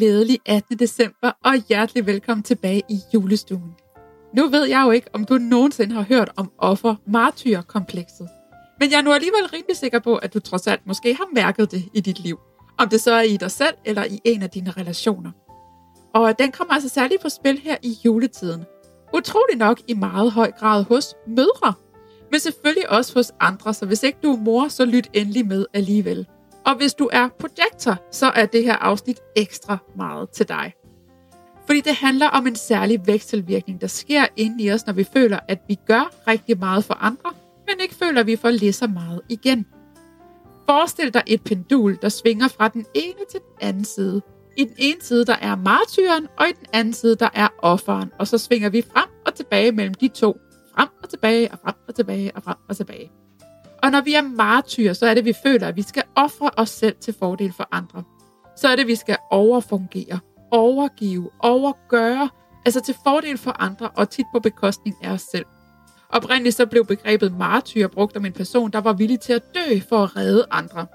Glædelig 18. december og hjertelig velkommen tilbage i julestuen. Nu ved jeg jo ikke, om du nogensinde har hørt om offer-martyr-komplekset. Men jeg er nu alligevel rimelig sikker på, at du trods alt måske har mærket det i dit liv. Om det så er i dig selv eller i en af dine relationer. Og den kommer altså særligt på spil her i juletiden. Utrolig nok i meget høj grad hos mødre. Men selvfølgelig også hos andre, så hvis ikke du er mor, så lyt endelig med alligevel. Og hvis du er projektor, så er det her afsnit ekstra meget til dig. Fordi det handler om en særlig vekselvirkning, der sker inde i os, når vi føler, at vi gør rigtig meget for andre, men ikke føler, at vi får lige så meget igen. Forestil dig et pendul, der svinger fra den ene til den anden side. I den ene side, der er martyren, og i den anden side, der er offeren. Og så svinger vi frem og tilbage mellem de to. Frem og tilbage, og frem og tilbage, og frem og tilbage. Og når vi er martyrer, så er det, vi føler, at vi skal ofre os selv til fordel for andre. Så er det, vi skal overfungere, overgive, overgøre, altså til fordel for andre og tit på bekostning af os selv. Oprindeligt så blev begrebet martyr brugt om en person, der var villig til at dø for at redde andre.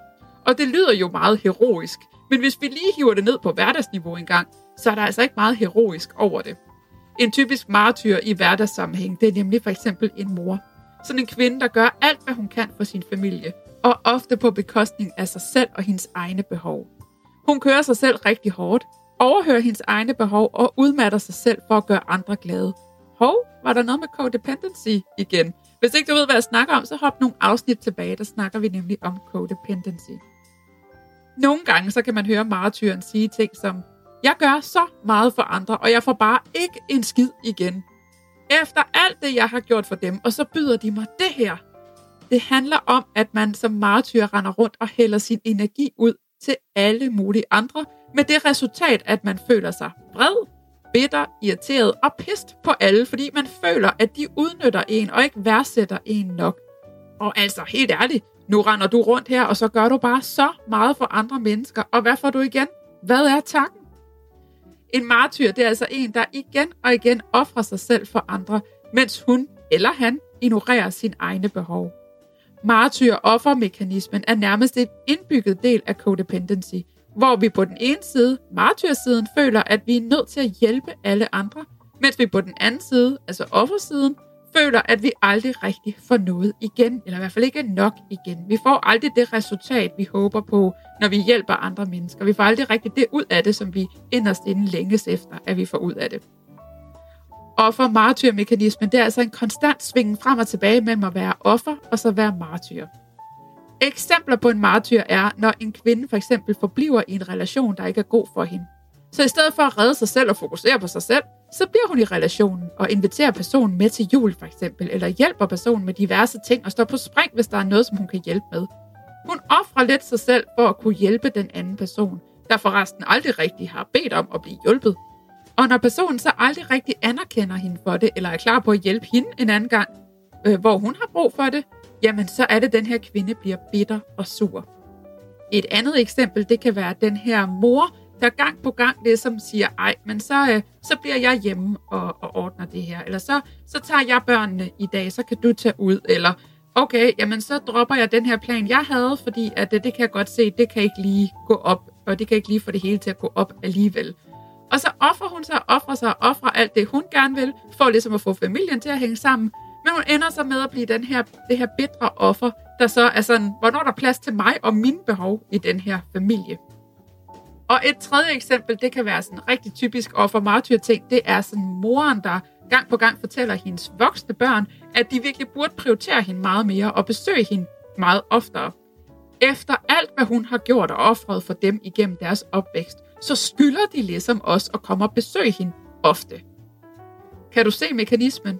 Og det lyder jo meget heroisk, men hvis vi lige hiver det ned på hverdagsniveau engang, så er der altså ikke meget heroisk over det. En typisk martyr i hverdagssammenhæng, det er nemlig for eksempel en mor. Sådan en kvinde, der gør alt, hvad hun kan for sin familie, og ofte på bekostning af sig selv og hendes egne behov. Hun kører sig selv rigtig hårdt, overhører hendes egne behov og udmatter sig selv for at gøre andre glade. Hov, var der noget med codependency igen? Hvis ikke du ved, hvad jeg snakker om, så hop nogle afsnit tilbage, der snakker vi nemlig om codependency. Nogle gange så kan man høre martyren sige ting som, jeg gør så meget for andre, og jeg får bare ikke en skid igen. Efter alt det, jeg har gjort for dem, og så byder de mig det her. Det handler om, at man som martyr render rundt og hælder sin energi ud til alle mulige andre, med det resultat, at man føler sig vred, bitter, irriteret og pist på alle, fordi man føler, at de udnytter en og ikke værdsætter en nok. Og altså, helt ærligt, nu render du rundt her, og så gør du bare så meget for andre mennesker, og hvad får du igen? Hvad er takken? En martyr, det er altså en, der igen og igen offrer sig selv for andre, mens hun eller han ignorerer sin egne behov. Martyr-offermekanismen er nærmest et indbygget del af codependency, hvor vi på den ene side, martyrsiden, føler, at vi er nødt til at hjælpe alle andre, mens vi på den anden side, altså offersiden, føler, at vi aldrig rigtig får noget igen, eller i hvert fald ikke nok igen. Vi får aldrig det resultat, vi håber på, når vi hjælper andre mennesker. Vi får aldrig rigtig det ud af det, som vi inderst inden længes efter, at vi får ud af det offer martyr martyrmekanismen, det er altså en konstant svingen frem og tilbage mellem at være offer og så være martyr. Eksempler på en martyr er, når en kvinde for eksempel forbliver i en relation, der ikke er god for hende. Så i stedet for at redde sig selv og fokusere på sig selv, så bliver hun i relationen og inviterer personen med til jul for eksempel, eller hjælper personen med diverse ting og står på spring, hvis der er noget, som hun kan hjælpe med. Hun offrer lidt sig selv for at kunne hjælpe den anden person, der forresten aldrig rigtig har bedt om at blive hjulpet. Og når personen så aldrig rigtig anerkender hende for det, eller er klar på at hjælpe hende en anden gang, øh, hvor hun har brug for det, jamen så er det, at den her kvinde bliver bitter og sur. Et andet eksempel, det kan være den her mor, der gang på gang ligesom siger, ej, men så, øh, så bliver jeg hjemme og, og ordner det her. Eller så, så tager jeg børnene i dag, så kan du tage ud. Eller okay, jamen så dropper jeg den her plan, jeg havde, fordi at det, det kan jeg godt se, det kan ikke lige gå op, og det kan ikke lige få det hele til at gå op alligevel. Og så offrer hun sig, offrer sig, offrer alt det, hun gerne vil, for ligesom at få familien til at hænge sammen. Men hun ender så med at blive den her, det her bitre offer, der så er sådan, hvornår er der plads til mig og mine behov i den her familie. Og et tredje eksempel, det kan være sådan en rigtig typisk offer martyr ting, det er sådan moren, der gang på gang fortæller hendes voksne børn, at de virkelig burde prioritere hende meget mere og besøge hende meget oftere. Efter alt, hvad hun har gjort og offret for dem igennem deres opvækst, så skylder de ligesom os at komme og besøge hende ofte. Kan du se mekanismen?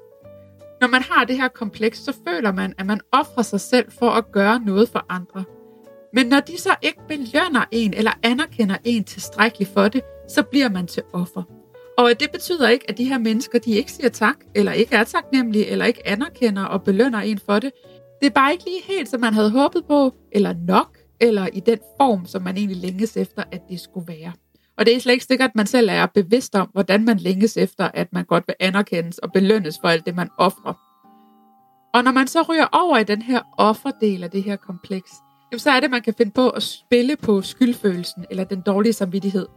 Når man har det her kompleks, så føler man, at man offrer sig selv for at gøre noget for andre – men når de så ikke belønner en eller anerkender en tilstrækkeligt for det, så bliver man til offer. Og det betyder ikke, at de her mennesker, de ikke siger tak, eller ikke er taknemmelige, eller ikke anerkender og belønner en for det. Det er bare ikke lige helt, som man havde håbet på, eller nok, eller i den form, som man egentlig længes efter, at det skulle være. Og det er slet ikke sikkert, at man selv er bevidst om, hvordan man længes efter, at man godt vil anerkendes og belønnes for alt det, man offrer. Og når man så ryger over i den her offerdel af det her kompleks, jamen så er det, at man kan finde på at spille på skyldfølelsen eller den dårlige samvittighed.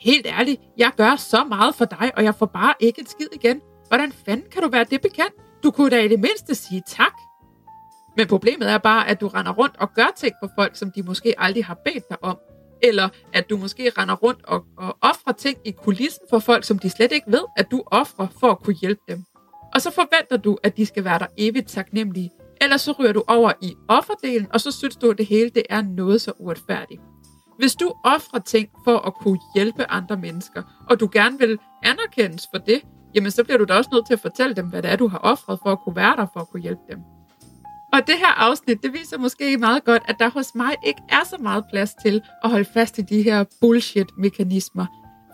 Helt ærligt, jeg gør så meget for dig, og jeg får bare ikke et skid igen. Hvordan fanden kan du være det bekendt? Du kunne da i det mindste sige tak. Men problemet er bare, at du render rundt og gør ting for folk, som de måske aldrig har bedt dig om. Eller at du måske render rundt og, og offrer ting i kulissen for folk, som de slet ikke ved, at du offrer for at kunne hjælpe dem. Og så forventer du, at de skal være der evigt taknemmelige. Ellers så ryger du over i offerdelen, og så synes du, at det hele det er noget så uretfærdigt. Hvis du offrer ting for at kunne hjælpe andre mennesker, og du gerne vil anerkendes for det, jamen så bliver du da også nødt til at fortælle dem, hvad det er, du har offret for at kunne være der for at kunne hjælpe dem. Og det her afsnit, det viser måske meget godt, at der hos mig ikke er så meget plads til at holde fast i de her bullshit-mekanismer.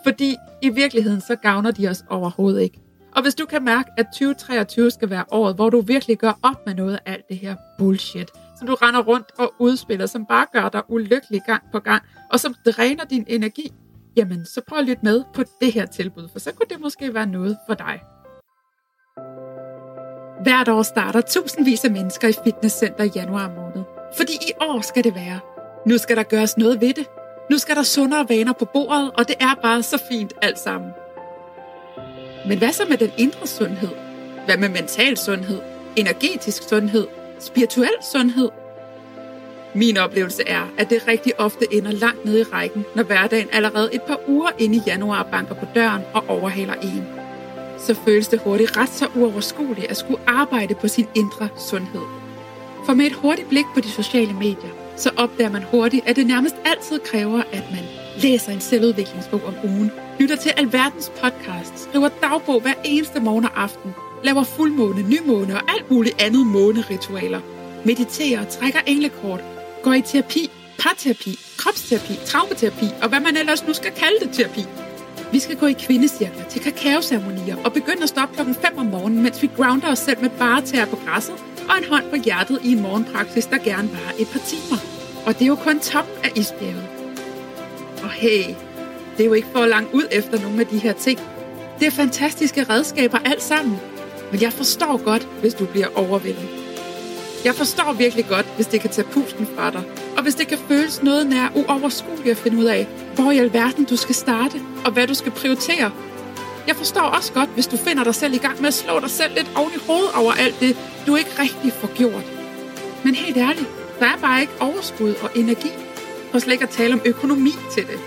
Fordi i virkeligheden, så gavner de os overhovedet ikke. Og hvis du kan mærke, at 2023 skal være året, hvor du virkelig gør op med noget af alt det her bullshit, som du render rundt og udspiller, som bare gør dig ulykkelig gang på gang, og som dræner din energi, jamen så prøv at lytte med på det her tilbud, for så kunne det måske være noget for dig. Hvert år starter tusindvis af mennesker i fitnesscenter i januar måned. Fordi i år skal det være. Nu skal der gøres noget ved det. Nu skal der sundere vaner på bordet, og det er bare så fint alt sammen. Men hvad så med den indre sundhed? Hvad med mental sundhed? Energetisk sundhed? Spirituel sundhed? Min oplevelse er, at det rigtig ofte ender langt nede i rækken, når hverdagen allerede et par uger inde i januar banker på døren og overhaler en så føles det hurtigt ret så uoverskueligt at skulle arbejde på sin indre sundhed. For med et hurtigt blik på de sociale medier, så opdager man hurtigt, at det nærmest altid kræver, at man læser en selvudviklingsbog om ugen, lytter til alverdens podcast, skriver dagbog hver eneste morgen og aften, laver fuldmåne, nymåne og alt muligt andet måneritualer, mediterer, trækker englekort, går i terapi, parterapi, kropsterapi, traumaterapi og hvad man ellers nu skal kalde det terapi – vi skal gå i kvindecirkler til kakaoceremonier og begynde at stoppe klokken 5 om morgenen, mens vi grounder os selv med bare tæer på græsset og en hånd på hjertet i en morgenpraksis, der gerne varer et par timer. Og det er jo kun toppen af isbjerget. Og hey, det er jo ikke for langt ud efter nogle af de her ting. Det er fantastiske redskaber alt sammen. Men jeg forstår godt, hvis du bliver overvældet. Jeg forstår virkelig godt, hvis det kan tage pusten fra dig, og hvis det kan føles noget nær uoverskueligt at finde ud af, hvor i alverden du skal starte, og hvad du skal prioritere. Jeg forstår også godt, hvis du finder dig selv i gang med at slå dig selv lidt oven i hovedet over alt det, du ikke rigtig får gjort. Men helt ærligt, der er bare ikke overskud og energi, og slet ikke at tale om økonomi til det.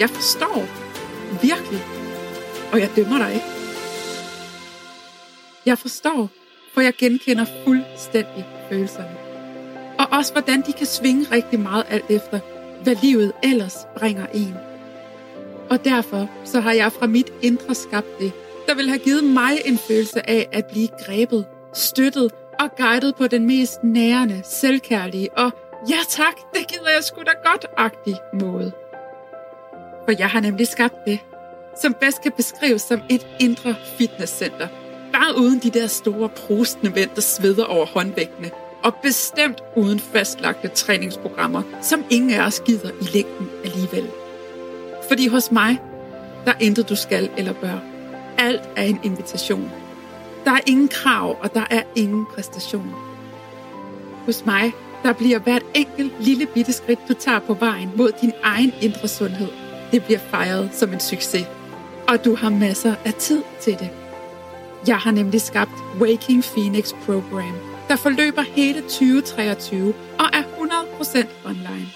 Jeg forstår. Virkelig. Og jeg dømmer dig ikke. Jeg forstår, for jeg genkender fuldstændig følelserne. Også hvordan de kan svinge rigtig meget alt efter, hvad livet ellers bringer en. Og derfor så har jeg fra mit indre skabt det, der vil have givet mig en følelse af at blive grebet, støttet og guidet på den mest nærende, selvkærlige og ja tak, det gider jeg sgu da godt-agtig måde. For jeg har nemlig skabt det, som bedst kan beskrives som et indre fitnesscenter – Bare uden de der store prostende mænd, der sveder over håndvægtene. Og bestemt uden fastlagte træningsprogrammer, som ingen af os gider i længden alligevel. Fordi hos mig, der er intet du skal eller bør. Alt er en invitation. Der er ingen krav, og der er ingen præstation. Hos mig, der bliver hvert enkelt lille bitte skridt, du tager på vejen mod din egen indre sundhed, det bliver fejret som en succes. Og du har masser af tid til det. Jeg har nemlig skabt Waking Phoenix Program, der forløber hele 2023 og er 100% online.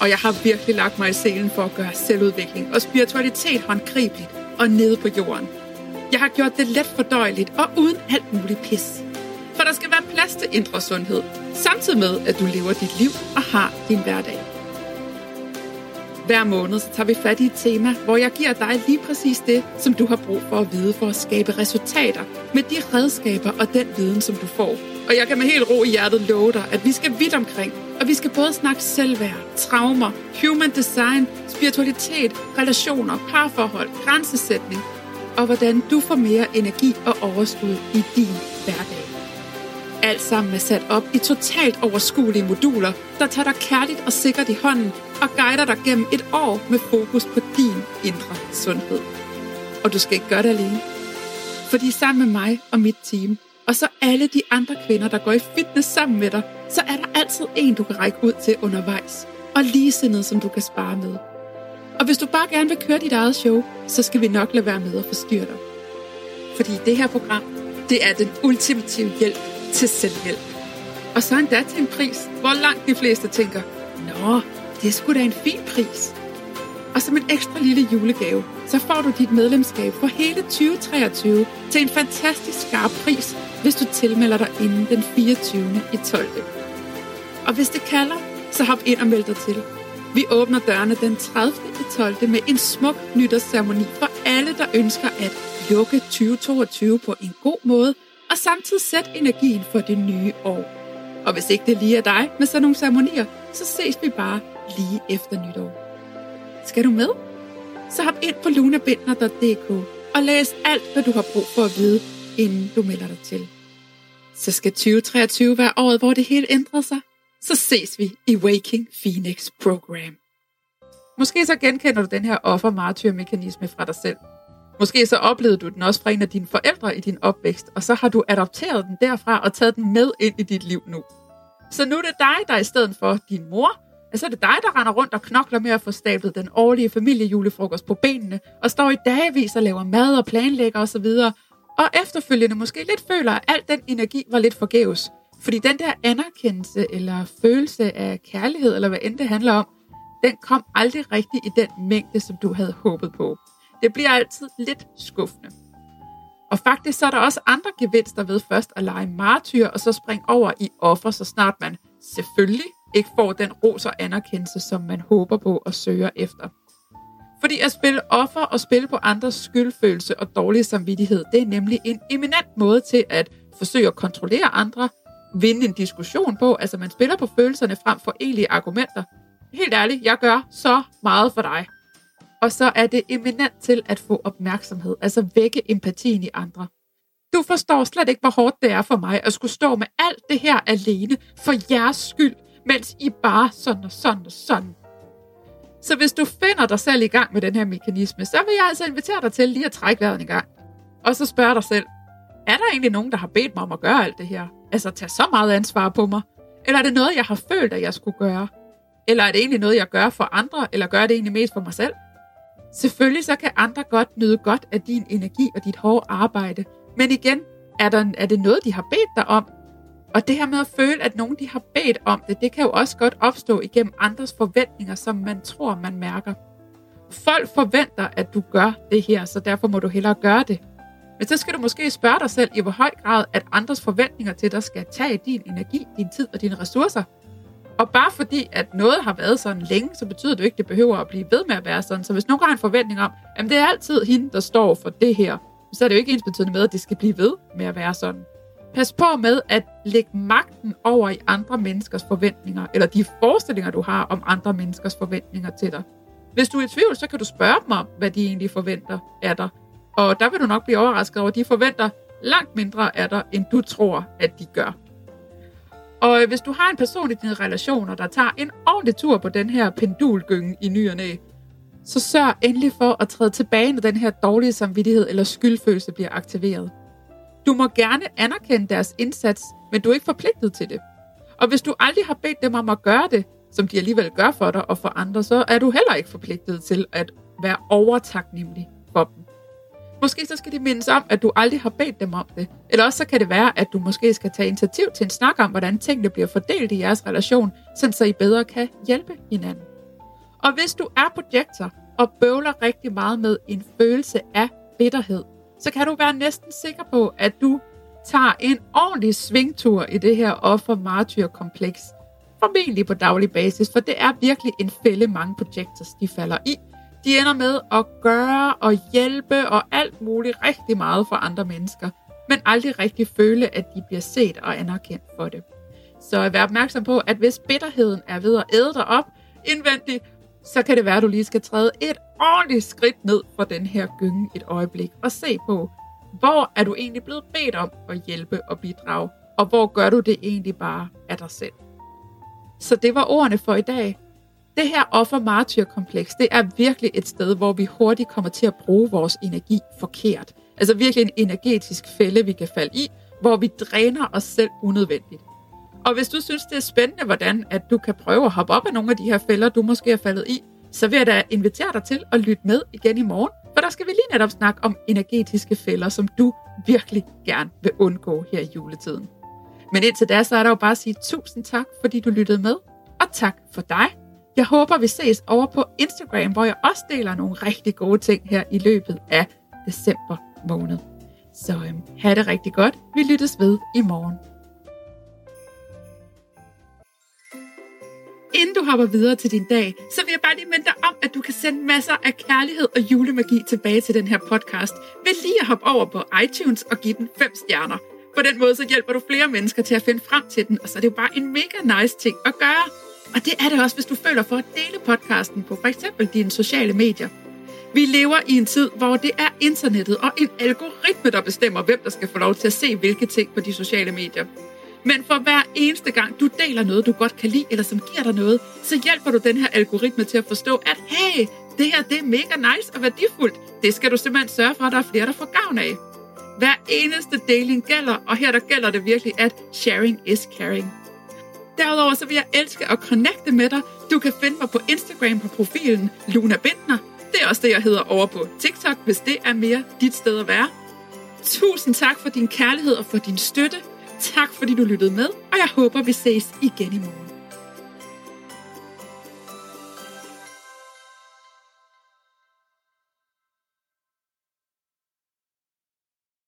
Og jeg har virkelig lagt mig i selen for at gøre selvudvikling og spiritualitet håndgribeligt og nede på jorden. Jeg har gjort det let fordøjeligt og uden alt muligt pis. For der skal være plads til indre sundhed, samtidig med, at du lever dit liv og har din hverdag. Hver måned så tager vi fat i et tema, hvor jeg giver dig lige præcis det, som du har brug for at vide for at skabe resultater med de redskaber og den viden, som du får og jeg kan med helt ro i hjertet love dig, at vi skal vidt omkring, og vi skal både snakke selvværd, traumer, human design, spiritualitet, relationer, parforhold, grænsesætning, og hvordan du får mere energi og overskud i din hverdag. Alt sammen er sat op i totalt overskuelige moduler, der tager dig kærligt og sikkert i hånden og guider dig gennem et år med fokus på din indre sundhed. Og du skal ikke gøre det alene. Fordi sammen med mig og mit team, og så alle de andre kvinder, der går i fitness sammen med dig, så er der altid en, du kan række ud til undervejs. Og ligesindede, som du kan spare med. Og hvis du bare gerne vil køre dit eget show, så skal vi nok lade være med at forstyrre dig. Fordi det her program, det er den ultimative hjælp til selvhjælp. Og så endda til en pris, hvor langt de fleste tænker, Nå, det er sgu da en fin pris. Og som en ekstra lille julegave, så får du dit medlemskab for hele 2023 til en fantastisk skarp pris, hvis du tilmelder dig inden den 24. i 12. Og hvis det kalder, så hop ind og meld dig til. Vi åbner dørene den 30. i 12. med en smuk nytårsceremoni for alle, der ønsker at lukke 2022 på en god måde, og samtidig sætte energien for det nye år. Og hvis ikke det lige er dig med sådan nogle ceremonier, så ses vi bare lige efter nytår. Skal du med? Så hop ind på lunabinder.dk og læs alt, hvad du har brug for at vide, inden du melder dig til. Så skal 2023 være året, hvor det hele ændrer sig. Så ses vi i Waking Phoenix Program. Måske så genkender du den her offer-martyr-mekanisme fra dig selv. Måske så oplevede du den også fra en af dine forældre i din opvækst, og så har du adopteret den derfra og taget den med ind i dit liv nu. Så nu er det dig, der i stedet for din mor, så er det dig, der render rundt og knokler med at få stablet den årlige familiejulefrokost på benene, og står i dagvis og laver mad og planlægger osv., og efterfølgende måske lidt føler, at al den energi var lidt forgæves. Fordi den der anerkendelse eller følelse af kærlighed, eller hvad end det handler om, den kom aldrig rigtig i den mængde, som du havde håbet på. Det bliver altid lidt skuffende. Og faktisk så er der også andre gevinster ved først at lege martyr, og så springe over i offer, så snart man selvfølgelig ikke får den ros og anerkendelse, som man håber på og søger efter. Fordi at spille offer og spille på andres skyldfølelse og dårlig samvittighed, det er nemlig en eminent måde til at forsøge at kontrollere andre, vinde en diskussion på, altså man spiller på følelserne frem for egentlige argumenter. Helt ærligt, jeg gør så meget for dig. Og så er det eminent til at få opmærksomhed, altså vække empatien i andre. Du forstår slet ikke, hvor hårdt det er for mig at skulle stå med alt det her alene for jeres skyld, mens I bare sådan og sådan og sådan. Så hvis du finder dig selv i gang med den her mekanisme, så vil jeg altså invitere dig til lige at trække vejret en gang. Og så spørge dig selv, er der egentlig nogen, der har bedt mig om at gøre alt det her? Altså tage så meget ansvar på mig? Eller er det noget, jeg har følt, at jeg skulle gøre? Eller er det egentlig noget, jeg gør for andre, eller gør det egentlig mest for mig selv? Selvfølgelig så kan andre godt nyde godt af din energi og dit hårde arbejde. Men igen, er, der, er det noget, de har bedt dig om? Og det her med at føle, at nogen de har bedt om det, det kan jo også godt opstå igennem andres forventninger, som man tror, man mærker. Folk forventer, at du gør det her, så derfor må du hellere gøre det. Men så skal du måske spørge dig selv, i hvor høj grad, at andres forventninger til dig skal tage din energi, din tid og dine ressourcer. Og bare fordi, at noget har været sådan længe, så betyder det ikke, at det behøver at blive ved med at være sådan. Så hvis nogen har en forventning om, at det er altid hende, der står for det her, så er det jo ikke ens betydende med, at det skal blive ved med at være sådan. Pas på med at lægge magten over i andre menneskers forventninger, eller de forestillinger, du har om andre menneskers forventninger til dig. Hvis du er i tvivl, så kan du spørge dem om, hvad de egentlig forventer af dig. Og der vil du nok blive overrasket over, at de forventer langt mindre af dig, end du tror, at de gør. Og hvis du har en person i dine relationer, der tager en ordentlig tur på den her pendulgynge i ny og næ, så sørg endelig for at træde tilbage, når den her dårlige samvittighed eller skyldfølelse bliver aktiveret. Du må gerne anerkende deres indsats, men du er ikke forpligtet til det. Og hvis du aldrig har bedt dem om at gøre det, som de alligevel gør for dig og for andre, så er du heller ikke forpligtet til at være overtaknemmelig for dem. Måske så skal de mindes om, at du aldrig har bedt dem om det. Eller også så kan det være, at du måske skal tage initiativ til en snak om, hvordan tingene bliver fordelt i jeres relation, så I bedre kan hjælpe hinanden. Og hvis du er projektor og bøvler rigtig meget med en følelse af bitterhed, så kan du være næsten sikker på, at du tager en ordentlig svingtur i det her offer-martyr-kompleks. Formentlig på daglig basis, for det er virkelig en fælde mange projectors, de falder i. De ender med at gøre og hjælpe og alt muligt rigtig meget for andre mennesker. men aldrig rigtig føle, at de bliver set og anerkendt for det. Så vær opmærksom på, at hvis bitterheden er ved at æde dig op indvendigt, så kan det være, at du lige skal træde et ordentligt skridt ned fra den her gynge et øjeblik og se på, hvor er du egentlig blevet bedt om at hjælpe og bidrage, og hvor gør du det egentlig bare af dig selv. Så det var ordene for i dag. Det her offer-martyr-kompleks, det er virkelig et sted, hvor vi hurtigt kommer til at bruge vores energi forkert. Altså virkelig en energetisk fælde, vi kan falde i, hvor vi dræner os selv unødvendigt. Og hvis du synes, det er spændende, hvordan at du kan prøve at hoppe op af nogle af de her fælder, du måske er faldet i, så vil jeg da invitere dig til at lytte med igen i morgen, for der skal vi lige netop snakke om energetiske fælder, som du virkelig gerne vil undgå her i juletiden. Men indtil da, så er der jo bare at sige tusind tak, fordi du lyttede med, og tak for dig. Jeg håber, vi ses over på Instagram, hvor jeg også deler nogle rigtig gode ting her i løbet af december måned. Så øhm, have det rigtig godt. Vi lyttes ved i morgen. Inden du hopper videre til din dag, så vil jeg bare lige minde dig om, at du kan sende masser af kærlighed og julemagi tilbage til den her podcast ved lige at hoppe over på iTunes og give den 5 stjerner. På den måde så hjælper du flere mennesker til at finde frem til den, og så er det jo bare en mega nice ting at gøre. Og det er det også, hvis du føler for at dele podcasten på for eksempel dine sociale medier. Vi lever i en tid, hvor det er internettet og en algoritme, der bestemmer, hvem der skal få lov til at se hvilke ting på de sociale medier. Men for hver eneste gang, du deler noget, du godt kan lide, eller som giver dig noget, så hjælper du den her algoritme til at forstå, at hey, det her det er mega nice og værdifuldt. Det skal du simpelthen sørge for, at der er flere, der får gavn af. Hver eneste deling gælder, og her der gælder det virkelig, at sharing is caring. Derudover så vil jeg elske at connecte med dig. Du kan finde mig på Instagram på profilen Luna Bindner. Det er også det, jeg hedder over på TikTok, hvis det er mere dit sted at være. Tusind tak for din kærlighed og for din støtte. Tak fordi du lyttede med, og jeg håber, vi ses igen i morgen.